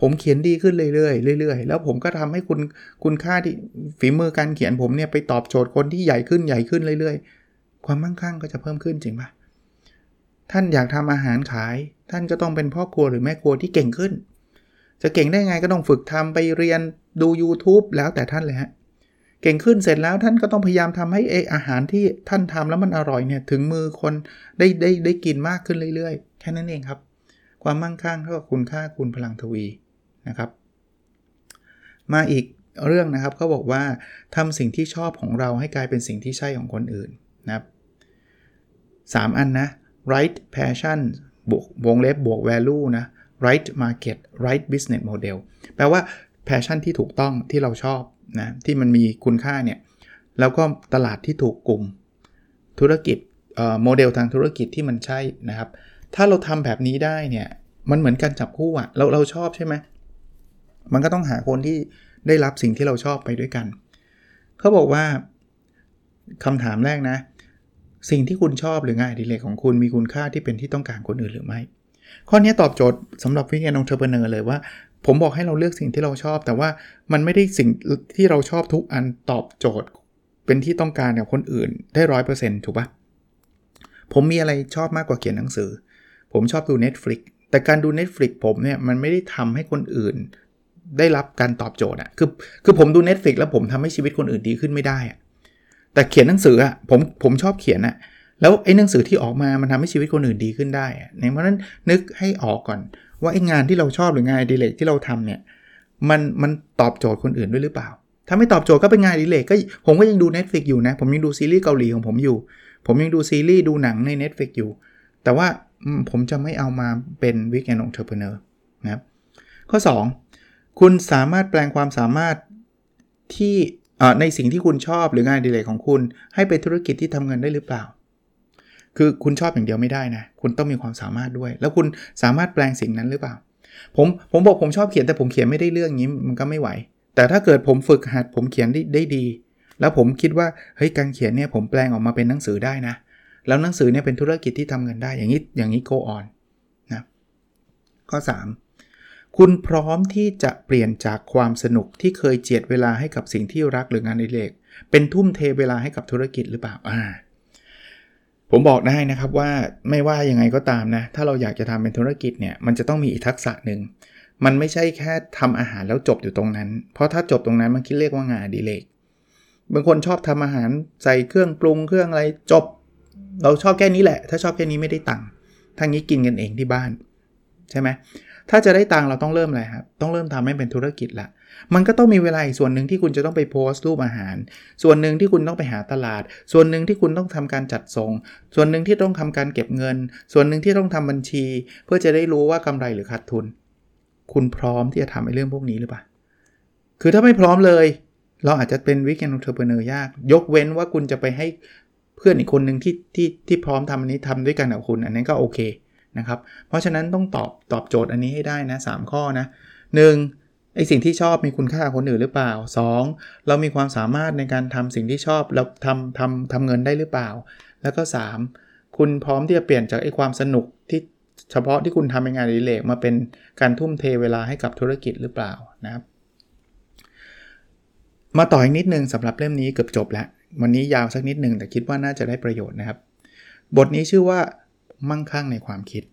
ผมเขียนดีขึ้นเรื่อยๆเรื่อยๆ แล้วผมก็ทำให้คุณคุณค่าที่ฝีมือการเขียนผมเนี่ยไปตอบโจทย์คนที่ใหญ่ขึ้นใหญ่ขึ้นเรื่อยๆ ความมั่งคั่งก็จะเพิ่มขึ้นจริงปะ ท่านอยากทำอาหารขาย ท่านก็ต้องเป็นพ่อครัวหรือแม่ครัวที่เก่งขึ้น จะเก่งได้ไงก็ต้องฝึกทำไปเรียนดู YouTube แล้วแต่ท่านเลยฮะ เก่งขึ้นเสร็จแล้วท่านก็ต้องพยายามทำให้เออาหารที่ท่านทำแล้วมันอร่อยเนี่ยถึงมือคนได้ได้ได้กินมากขึ้นเรื่อยๆ แค่นั้นเองครับ ความมั่งคั่งเท่ากับคุณค่าคุณพลังทวีนะครับ มาอีกเรื่องนะครับเขาบอกว่าทำสิ่งที่ชอบของเราให้กลายเป็นสิ่งที่ใช่ของคนอื่นนะครับ3อันนะ right passion บวกวงเล็บบวก value นะ right market right business model แปลว่า passion ที่ถูกต้องที่เราชอบนะที่มันมีคุณค่าเนี่ย แล้วก็ตลาดที่ถูกกลุ่ม ธุรกิจโมเดลทางธุรกิจที่มันใช่นะครับ ถ้าเราทำแบบนี้ได้เนี่ย มันเหมือนการจับคู่อะเราเราชอบใช่ไหมมันก็ต้องหาคนที่ได้รับสิ่งที่เราชอบไปด้วยกัน เขาบอกว่าคำถามแรกนะ สิ่งที่คุณชอบหรืองานอดิเรกของคุณมีคุณค่าที่เป็นที่ต้องการคนอื่นหรือไม่ ข้อนี้ตอบโจทย์สำหรับวิกแอนองเทอร์เบเนอร์เลยว่า ผมบอกให้เราเลือกสิ่งที่เราชอบ แต่ว่ามันไม่ได้สิ่งที่เราชอบทุกอันตอบโจทย์ เป็นที่ต้องการกับคนอื่นได้ร้อยเปอร์เซ็นต์ถูกปะผมมีอะไรชอบมากกว่าเขียนหนังสือ ผมชอบดู Netflix แต่การดู Netflix ผมเนี่ยมันไม่ได้ทำให้คนอื่น ได้รับการตอบโจทย์อะคือคือผมดู Netflix แล้วผมทำให้ชีวิตคนอื่นดีขึ้นไม่ได้อะ แต่เขียนหนังสืออะผมผมชอบเขียนอะแล้วไอ้หนังสือที่ออกมามันทำให้ชีวิตคนอื่นดีขึ้นได้ในเพราะนั้นนึกให้ออกก่อน ว่าไอ้งานที่เราชอบหรืองานอดิเรกที่เราทำเนี่ยมันมันตอบโจทย์คนอื่นด้วยหรือเปล่า ถ้าไม่ตอบโจทย์ก็เป็นงานอดิเรกก็ผมก็ยังดู Netflix อยู่นะ ผมยังดูซีรีส์เกาหลีของผมอยู่ ผมยังดูซีรีส์ดูหนังใน Netflix อยู่ แต่ว่าผมจะไม่เอามาเป็น weekend entrepreneur นะครับข้อ 2 คุณสามารถแปลงความสามารถที่ ในสิ่งที่คุณชอบหรืองานดีเลกของคุณ ให้เป็นธุรกิจที่ทำเงินได้หรือเปล่า คือคุณชอบอย่างเดียวไม่ได้นะ คุณต้องมีความสามารถด้วย แล้วคุณสามารถแปลงสิ่งนั้นหรือเปล่า ผมผมบอกผมชอบเขียนแต่ผมเขียนไม่ได้เรื่องนี้มันก็ไม่ไหว แต่ถ้าเกิดผมฝึกหัดผมเขียนได้ได้ดี แล้วผมคิดว่าเฮ้ยการเขียนเนี่ยผมแปลงออกมาเป็นหนังสือได้นะ แล้วหนังสือเนี่ยเป็นธุรกิจที่ทำเงินได้อย่างนี้อย่างนี้ go on นะข้อ 3 คุณพร้อมที่จะเปลี่ยนจากความสนุกที่เคยเจียดเวลาให้กับสิ่งที่รักหรืองานอดิเรกเป็นทุ่มเทเวลาให้กับธุรกิจหรือเปล่าอ่าผมบอกได้นะครับว่าไม่ว่ายังไงก็ตามนะ ถ้าเราอยากจะทำเป็นธุรกิจเนี่ยมันจะต้องมีอีกทักษะหนึ่งมันไม่ใช่แค่ทำอาหารแล้วจบอยู่ตรงนั้น เพราะถ้าจบตรงนั้นมันคิดเรียกว่างานอดิเรกบางคนชอบทำอาหารใส่เครื่องปรุงเครื่องอะไรจบ เราชอบแค่นี้แหละ ถ้าชอบแค่นี้ไม่ได้ตังค์ทางนี้กินกันเองที่บ้าน ใช่ไหม ถ้าจะได้ตังเราต้องเริ่มอะไรครับ ต้องเริ่มทำให้เป็นธุรกิจละ มันก็ต้องมีเวลาอีกส่วนหนึ่งที่คุณจะต้องไปโพสต์รูปอาหาร ส่วนหนึ่งที่คุณต้องไปหาตลาด ส่วนหนึ่งที่คุณต้องทำการจัดส่ง ส่วนหนึ่งที่ต้องทำการเก็บเงิน ส่วนหนึ่งที่ต้องทำบัญชี เพื่อจะได้รู้ว่ากำไรหรือขาดทุน คุณพร้อมที่จะทำไอ้เรื่องพวกนี้หรือเปล่า คือถ้าไม่พร้อมเลย เราอาจจะเป็น weekend entrepreneur ยาก ยกเว้นว่าคุณจะไปให้เพื่อนอีกคนหนึ่งที่ที่ที่พร้อมทำอันนี้ทำด้วยกันกับคุณ อันนั้นก็โอเค นะครับ เพราะฉะนั้นต้องตอบตอบโจทย์อันนี้ให้ได้นะ3ข้อนะ 1. ไอสิ่งที่ชอบมีคุณค่าคนอื่นหรือเปล่า 2. เรามีความสามารถในการทำสิ่งที่ชอบแล้วทำทำทำเงินได้หรือเปล่า แล้วก็ 3. คุณพร้อมที่จะเปลี่ยนจากไอความสนุกที่เฉพาะที่คุณทำเป็นงานอิเลกมาเป็นการทุ่มเทเวลาให้กับธุรกิจหรือเปล่านะครับ มาต่ออีกนิดนึงสำหรับเล่มนี้เกือบจบแล้ว วันนี้ยาวสักนิดนึงแต่คิดว่าน่าจะได้ประโยชน์นะครับ บทนี้ชื่อว่า มั่งคั่งในความคิด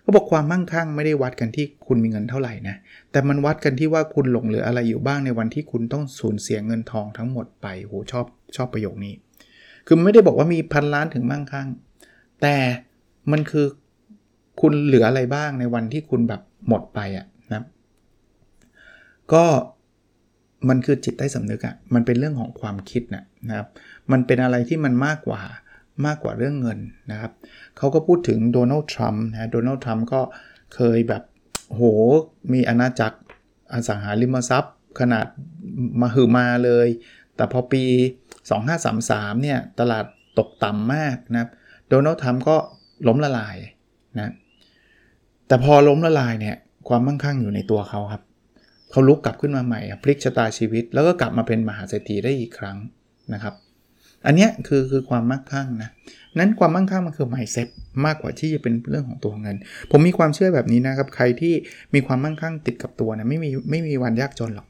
เขาบอกความมั่งคั่งไม่ได้วัดกันที่คุณมีเงินเท่าไหร่นะ แต่มันวัดกันที่ว่าคุณหลงเหลืออะไรอยู่บ้างในวันที่คุณต้องสูญเสียเงินทองทั้งหมดไปโหชอบชอบประโยคนี้ คือไม่ได้บอกว่ามีพันล้านถึงมั่งคั่ง แต่มันคือคุณเหลืออะไรบ้างในวันที่คุณแบบหมดไปอะนะก็มันคือจิตใต้สำนึกอะ มันเป็นเรื่องของความคิดนะนะครับ มันเป็นอะไรที่มันมากกว่า มากกว่าเรื่องเงินนะครับเขาก็พูดถึงโดนัลด์ทรัมป์นะโดนัลด์ทรัมป์ก็เคยแบบโหมีอาณาจักรอสังหาริมทรัพย์ ขนาดมาหือมาเลย แต่พอปี 2533 เนี่ย ตลาดตกต่ำมากนะโดนัลด์ทรัมป์ก็ล้มละลายนะแต่พอล้มละลายเนี่ยความมั่งคั่งอยู่ในตัวเขาครับเขาลุกกลับขึ้นมาใหม่พลิกชะตาชีวิต แล้วก็กลับมาเป็นมหาเศรษฐีได้อีกครั้งนะครับ อันนี้คือคือความมั่งคั่งนะนั้นความมั่งคั่งมันคือ mindset มากกว่าที่จะเป็นเรื่องของตัวเงิน ผมมีความเชื่อแบบนี้นะครับ ใครที่มีความมั่งคั่งติดกับตัวนะไม่มีไม่มีวันยากจนหรอก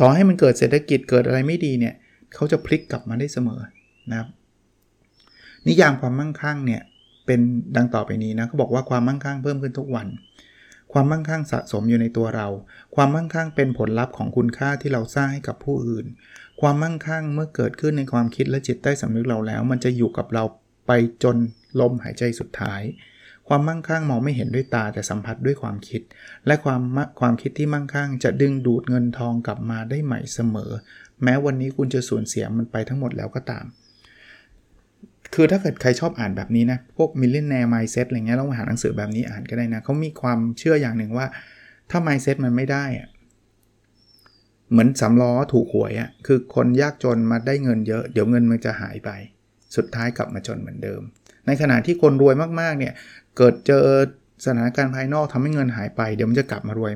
ต่อให้มันเกิดเศรษฐกิจเกิดอะไรไม่ดีเนี่ยเขาจะพลิกกลับมาได้เสมอนะครับ นิยามความมั่งคั่งเนี่ยเป็นดังต่อไปนี้นะเขาบอกว่าความมั่งคั่งเพิ่มขึ้นทุกวัน ความมั่งคั่งสะสมอยู่ในตัวเรา ความมั่งคั่งเป็นผลลัพธ์ของคุณค่าที่เราสร้างให้กับผู้อื่น ความมั่งคั่งเมื่อเกิดขึ้นในความคิดและจิตใต้สำนึกเราแล้ว มันจะอยู่กับเราไปจนลมหายใจสุดท้าย ความมั่งคั่งมองไม่เห็นด้วยตาแต่สัมผัสด้วยความคิด และความความคิดที่มั่งคั่ง จะดึงดูดเงินทองกลับมาได้ใหม่เสมอ แม้วันนี้คุณจะสูญเสียมันไปทั้งหมดแล้วก็ตาม คือถ้าเกิดใครชอบอ่านแบบนี้นะ พวก millionaire mindset อะไรเงี้ยลองหาหนังสือแบบนี้อ่านก็ได้นะเขามีความเชื่ออย่างหนึ่งว่า ถ้า mindset มันไม่ได้อะ เหมือนสำล้อถูกหวยอะคือคนยากจนมาได้เงินเยอะ เดี๋ยวเงินมันจะหายไป สุดท้ายกลับมาจนเหมือนเดิม ในขณะที่คนรวยมากๆเนี่ยเกิดเจอสถานการณ์ภายนอกทำให้เงินหายไปเดี๋ยวมันจะกลับมารวย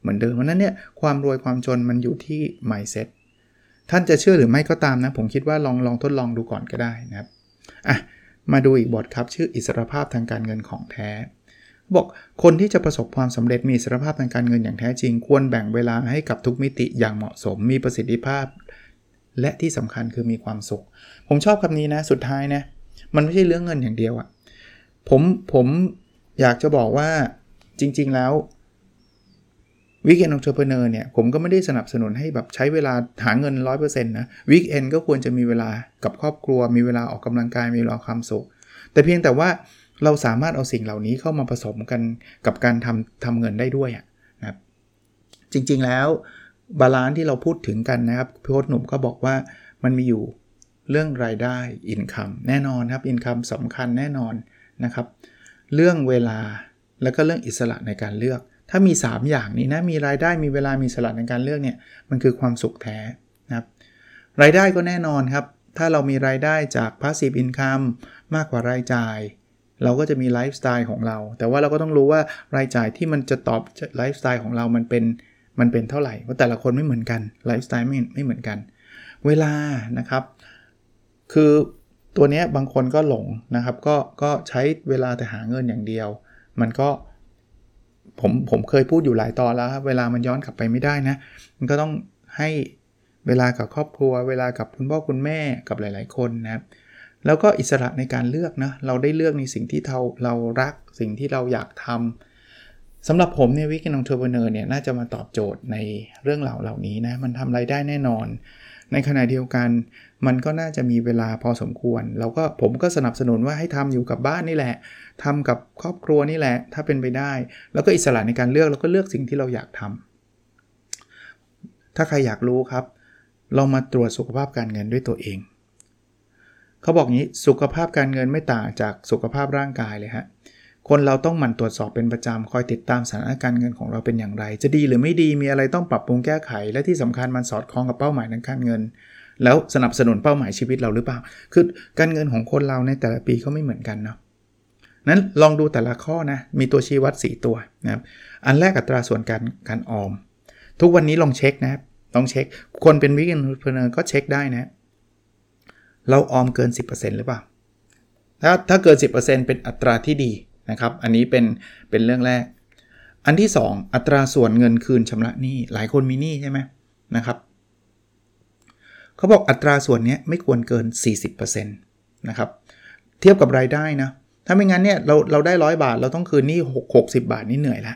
เหมือนเดิมเพราะนั้นเนี่ยความรวยความจนมันอยู่ที่ mindset ท่านจะเชื่อหรือไม่ก็ตามนะ ผมคิดว่าลองลองทดลองดูก่อนก็ได้นะครับอะมาดูอีกบทครับชื่ออิสรภาพทางการเงินของแท้ บอกคนที่จะประสบความสำเร็จมีอิสรภาพทางการเงินอย่างแท้จริง ควรแบ่งเวลาให้กับทุกมิติอย่างเหมาะสมมีประสิทธิภาพ และที่สำคัญคือมีความสุข ผมชอบคำนี้นะสุดท้ายนะมันไม่ใช่เรื่องเงินอย่างเดียวอะ่ะผมผมอยากจะบอกว่าจริง ๆ แล้ว weekend entrepreneur เนี่ยผมก็ไม่ได้สนับสนุนให้แบบใช้เวลาหาเงิน 100%นะ weekend ก็ควรจะมีเวลากับครอบครัว มีเวลาออกกำลังกายมีเวลาความสุข แต่เพียงแต่ว่า เราสามารถเอาสิ่งเหล่านี้เข้ามาผสมกันกับการทำทำเงินได้ด้วยนะครับจริงๆแล้ว balance ที่เราพูดถึงกันนะครับพี่โค้ชหนุ่มก็บอกว่ามันมีอยู่เรื่องรายได้ income แน่นอนครับ income สำคัญแน่นอนนะครับ เรื่องเวลาแล้วก็เรื่องอิสระในการเลือก ถ้ามี 3 อย่างนี้นะมีรายได้มีเวลามีอิสระในการเลือกเนี่ยมันคือความสุขแท้นะครับรายได้ก็แน่นอนครับ ถ้าเรามีรายได้จาก passive income มากกว่ารายจ่าย เราก็จะมีไลฟ์สไตล์ของเรา แต่ว่าเราก็ต้องรู้ว่ารายจ่ายที่มันจะตอบไลฟ์สไตล์ของเรามันเป็นมันเป็นเท่าไหร่เพราะแต่ละคนไม่เหมือนกันไลฟ์สไตล์ไม่ไม่เหมือนกัน เวลานะครับ คือตัวนี้บางคนก็หลงนะครับ ก็ก็ใช้เวลาแต่หาเงินอย่างเดียว มันก็ผมผมเคยพูดอยู่หลายตอนแล้วครับเวลามันย้อนกลับไปไม่ได้นะ มันก็ต้องให้เวลากับครอบครัว เวลากับคุณพ่อคุณแม่กับหลาย ๆ คนนะครับ แล้วก็อิสระในการเลือกนะเราได้เลือกในสิ่งที่เราเรารักสิ่งที่เราอยากทำสำหรับผมเนี่ย weekend entrepreneur เนี่ยน่าจะมาตอบโจทย์ในเรื่องเหล่าเหล่านี้นะมันทำไรายได้แน่นอน ในขณะเดียวกัน มันก็น่าจะมีเวลาพอสมควร แล้วก็ผมก็สนับสนุนว่าให้ทำอยู่กับบ้านนี่แหละทำกับครอบครัวนี่แหละ ถ้าเป็นไปได้ แล้วก็อิสระในการเลือกแล้วก็เลือกสิ่งที่เราอยากทำถ้าใครอยากรู้ครับเรามาตรวจสุขภาพการเงินด้วยตัวเอง เขาบอกงี้สุขภาพการเงินไม่ต่างจากสุขภาพร่างกายเลยฮะคนเราต้องหมั่นตรวจสอบเป็นประจำคอยติดตามสถานการเงินของเราเป็นอย่างไร จะดีหรือไม่ดีมีอะไรต้องปรับปรุงแก้ไข และที่สำคัญมันสอดคล้องกับเป้าหมายทางการเงิน แล้วสนับสนุนเป้าหมายชีวิตเราหรือเปล่า คือการเงินของคนเราในแต่ละปีเขาไม่เหมือนกันเนาะนั้นลองดูแต่ละข้อนะมีตัวชี้วัด 4 ตัวนะครับอันแรกอัตราส่วนการการออม ทุกวันนี้ลองเช็คนะครับลองเช็ค คนเป็น weekend entrepreneur ก็เช็คได้นะ เราออมเกิน 10%หรือเปล่า ถ้าถ้าเกิน 10%เป็นอัตราที่ดีนะครับ อันนี้เป็นเป็นเรื่องแรก อันที่ 2 อัตราส่วนเงินคืนชำระหนี้ หลายคนมีหนี้ใช่ไหมนะครับ เขาบอกอัตราส่วนนี้ไม่ควรเกิน 40%นะครับ เทียบกับรายได้นะ ถ้าไม่งั้นเนี่ยเราเราได้ร้อยบาท เราต้องคืนนี่หกสิบาทนี่เหนื่อยละ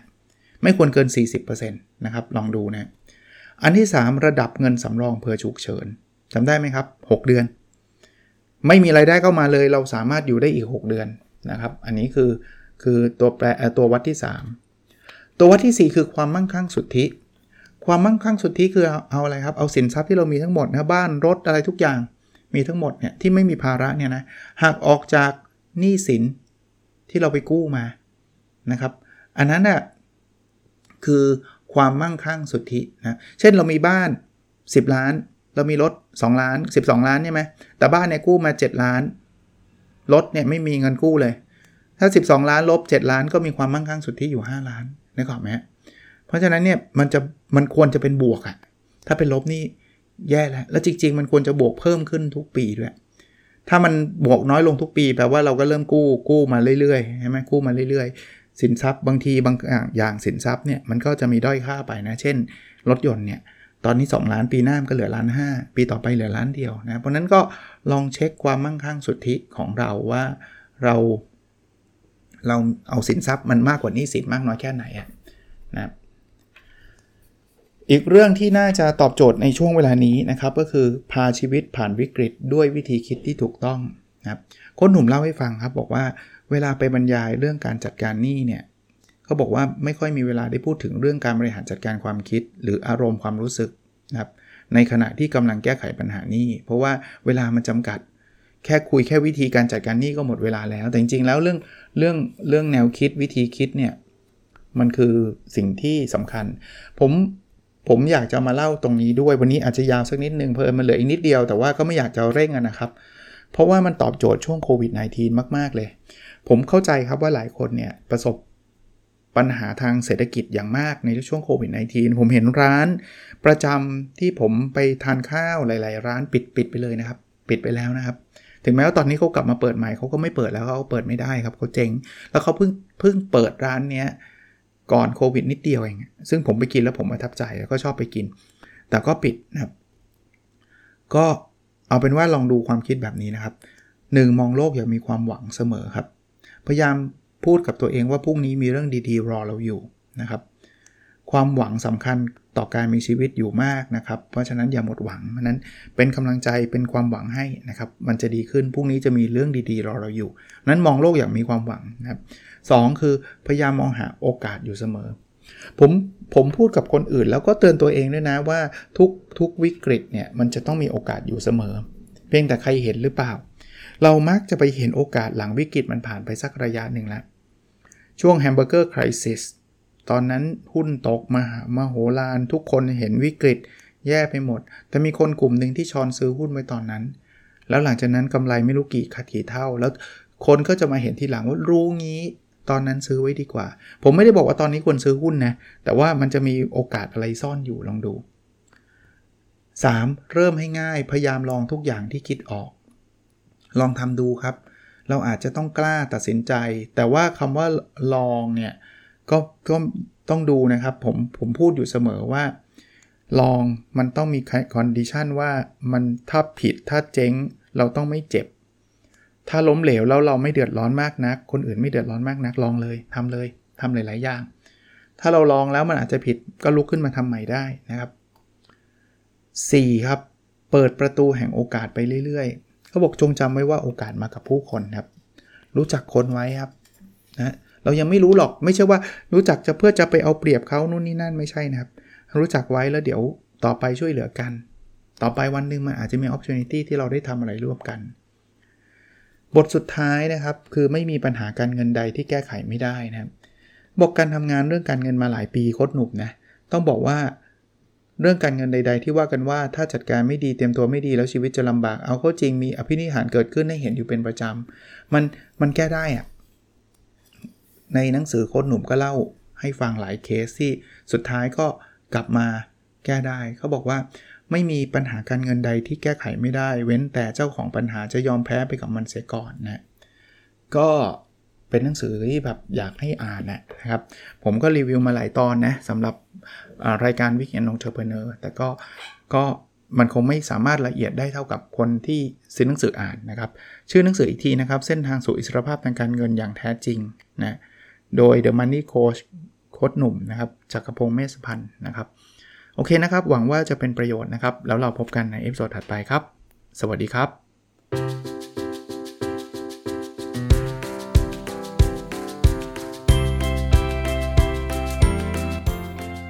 ไม่ควรเกิน 40%นะครับ ลองดูนะ อันที่ 3 ระดับเงินสำรองเผื่อฉุกเฉินจำได้ไหมครับ 6 เดือน ไม่มีไรายได้เข้ามาเลย เราสามารถอยู่ได้อีก 6 เดือนนะครับ อันนี้คือคือตัวแปรตัววัดที่ 3 ตัววัดที่ 4 คือความมั่งคั่งสุทธิ ความมั่งคั่งสุทธิคือเอาเอาอะไรครับ เอาสินทรัพย์ที่เรามีทั้งหมดนะบ้านรถอะไรทุกอย่างมีทั้งหมดเนี่ยที่ไม่มีภาระเนี่ยนะหากออกจากหนี้สินที่เราไปกู้มานะครับ อันนั้นน่ะคือความมั่งคั่งสุทธินะเช่นเรามีบ้าน 10 ล้าน เรามีรถ 2 ล้าน 12 ล้านใช่ไหมแต่บ้านเนี่ยกู้มา 7 ล้าน รถเนี่ยไม่มีเงินกู้เลย ถ้า 12 ล้านลบ 7 ล้านก็มีความมั่งคั่งสุดทธิอยู่ 5 ล้านนะครับไหมเพราะฉะนั้นเนี่ยมันจะมันควรจะเป็นบวกอะถ้าเป็นลบนี่แย่แล้ว แล้วจริง ๆ มันควรจะบวกเพิ่มขึ้นทุกปีด้วย ถ้ามันบวกน้อยลงทุกปีแปลว่าเราก็เริ่มกู้กู้มาเรื่อยๆใช่ไหมกู้มาเรื่อยๆ สินทรัพย์บางทีบางอย่างสินทรัพย์เนี่ยมันก็จะมีด้อยค่าไปนะ เช่น รถยนต์เนี่ย ตอนนี้ 2 ล้านปีหน้ามันก็เหลือล้านห้าปีต่อไปเหลือล้านเดียวนะเพราะนั้นก็ลองเช็คความมั่งคั่งสุทธิของเราว่าเราเราเอาสินทรัพย์มันมากกว่านี้สินมากน้อยแค่ไหนนะอีกเรื่องที่น่าจะตอบโจทย์ในช่วงเวลานี้นะครับ ก็คือพาชีวิตผ่านวิกฤตด้วยวิธีคิดที่ถูกต้องนะครับคนหนุ่มเล่าให้ฟังครับบอกว่าเวลาไปบรรยายเรื่องการจัดการหนี้เนี่ย เขาบอกว่าไม่ค่อยมีเวลาได้พูดถึงเรื่องการบริหารจัดการความคิด หรืออารมณ์ความรู้สึกนะครับในขณะที่กำลังแก้ไขปัญหานี้ เพราะว่าเวลามันจำกัด แค่คุยแค่วิธีการจัดการนี้ก็หมดเวลาแล้ว แต่จริงๆแล้วเรื่องเรื่องเรื่องแนวคิดวิธีคิดเนี่ยมันคือสิ่งที่สำคัญ ผมผมอยากจะมาเล่าตรงนี้ด้วยวันนี้อาจจะยาวสักนิดนึงเพอมันเหลืออีกนิดเดียวแต่ว่าก็ไม่อยากจะเร่งนะครับ เพราะว่ามันตอบโจทย์ช่วงโควิด -19 มาก ๆ เลย ผมเข้าใจครับว่าหลายคนเนี่ยประสบ ปัญหาทางเศรษฐกิจอย่างมากในช่วงโควิด -19 ผมเห็นร้านประจำที่ผมไปทานข้าวหลาย ๆ ร้านปิดปิดไปเลยนะครับ ปิดไปแล้วนะครับ ถึงแม้ว่าตอนนี้เขากลับมาเปิดใหม่เขาก็ไม่เปิดแล้วเขาเปิดไม่ได้ครับเขาเจ๊งแล้วเขาเพิ่งเพิ่งเปิดร้านเนี้ยก่อนโควิดนิดเดียวเองซึ่งผมไปกินแล้วผมประทับใจแล้วก็ชอบไปกิน แต่ก็ปิดนะครับ ก็เอาเป็นว่าลองดูความคิดแบบนี้นะครับ 1. มองโลกอย่างมีความหวังเสมอครับ พยายาม พูดกับตัวเองว่าพรุ่งนี้มีเรื่องดีๆ รอเราอยู่นะครับ ความหวังสำคัญต่อการมีชีวิตอยู่มากนะครับ เพราะฉะนั้นอย่าหมดหวังนั้นเป็นกำลังใจเป็นความหวังให้นะครับ มันจะดีขึ้นพรุ่งนี้จะมีเรื่องดีๆ รอเราอยู่ นั้นมองโลกอย่างมีความหวังนะครับ2คือพยายามมองหาโอกาสอยู่เสมอ ผมผมพูดกับคนอื่น แล้วก็เตือนตัวเองด้วยนะว่าทุกทุกวิกฤตเนี่ยมันจะต้องมีโอกาสอยู่เสมอ เพียงแต่ใครเห็นหรือเปล่า เรามักจะไปเห็นโอกาสหลังวิกฤตมันผ่านไปสักระยะหนึ่งแล้ว ช่วง hamburger crisis ตอนนั้นหุ้นตกมามโหฬารทุกคนเห็นวิกฤต แย่ไปหมด แต่มีคนกลุ่มหนึ่งที่ช้อนซื้อหุ้นไว้ตอนนั้น แล้วหลังจากนั้นกำไรไม่รู้กี่ขัดกี่เท่า แล้วคนก็จะมาเห็นทีหลังว่ารู้งี้ตอนนั้นซื้อไว้ดีกว่า ผมไม่ได้บอกว่าตอนนี้ควรซื้อหุ้นนะ แต่ว่ามันจะมีโอกาสอะไรซ่อนอยู่ลองดู 3. เริ่มให้ง่ายพยายามลองทุกอย่างที่คิดออก ลองทำดูครับ เราอาจจะต้องกล้าตัดสินใจ แต่ว่าคำว่าลองเนี่ยก็ก็ต้องดูนะครับ ผมผมพูดอยู่เสมอว่า ลองมันต้องมีคอนดิชันว่ามันถ้าผิดถ้าเจ๊งเราต้องไม่เจ็บ ถ้าล้มเหลวแล้วเราไม่เดือดร้อนมากนัก คนอื่นไม่เดือดร้อนมากนักลองเลยทำเลยทำหลาย ๆ อย่าง ถ้าเราลองแล้วมันอาจจะผิดก็ลุกขึ้นมาทำใหม่ได้นะครับ 4. ครับ เปิดประตูแห่งโอกาสไปเรื่อย ๆ เขาบอกจงจำไว้ว่าโอกาสมากับผู้คนครับ รู้จักคนไว้ครับนะเรายังไม่รู้หรอกไม่ใช่ว่ารู้จักจะเพื่อจะไปเอาเปรียบเขานู่นนี่นั่นไม่ใช่นะครับ รู้จักไว้แล้วเดี๋ยวต่อไปช่วยเหลือกัน ต่อไปวันหนึ่งมันอาจจะมีโอกาสที่เราได้ทำอะไรร่วมกัน บทสุดท้ายนะครับ คือไม่มีปัญหาการเงินใดที่แก้ไขไม่ได้นะครับ บอกการทำงานเรื่องการเงินมาหลายปีโคตรหนุกนะต้องบอกว่า เรื่องการเงินใด ๆ ที่ว่ากันว่าถ้าจัดการไม่ดีเตรียมตัวไม่ดีแล้วชีวิตจะลำบาก เอาเข้าจริงมีอภินิหารเกิดขึ้นให้เห็นอยู่เป็นประจำมันมันแก้ได้อะในหนังสือโคตรหนุ่มก็เล่าให้ฟังหลายเคสที่สุดท้ายก็กลับมาแก้ได้ เขาบอกว่าไม่มีปัญหาการเงินใดที่แก้ไขไม่ได้ เว้นแต่เจ้าของปัญหาจะยอมแพ้ไปกับมันเสียก่อนนะก็ เป็นหนังสือที่แบบอยากให้อ่านนะครับ ผมก็รีวิวมาหลายตอนนะสำหรับรายการ Weekend Entrepreneur แต่ก็ก็มันคงไม่สามารถละเอียดได้เท่ากับคนที่ซื้อหนังสืออ่านนะครับ ชื่อหนังสืออีกทีนะครับ เส้นทางสู่อิสรภาพทางการเงินอย่างแท้จริงนะโดย The Money Coach โค้ชหนุ่มนะครับจักรพงศ์เมษพันธ์นะครับ โอเคนะครับ หวังว่าจะเป็นประโยชน์นะครับ แล้วเราพบกันใน episode ถัดไปครับ สวัสดีครับ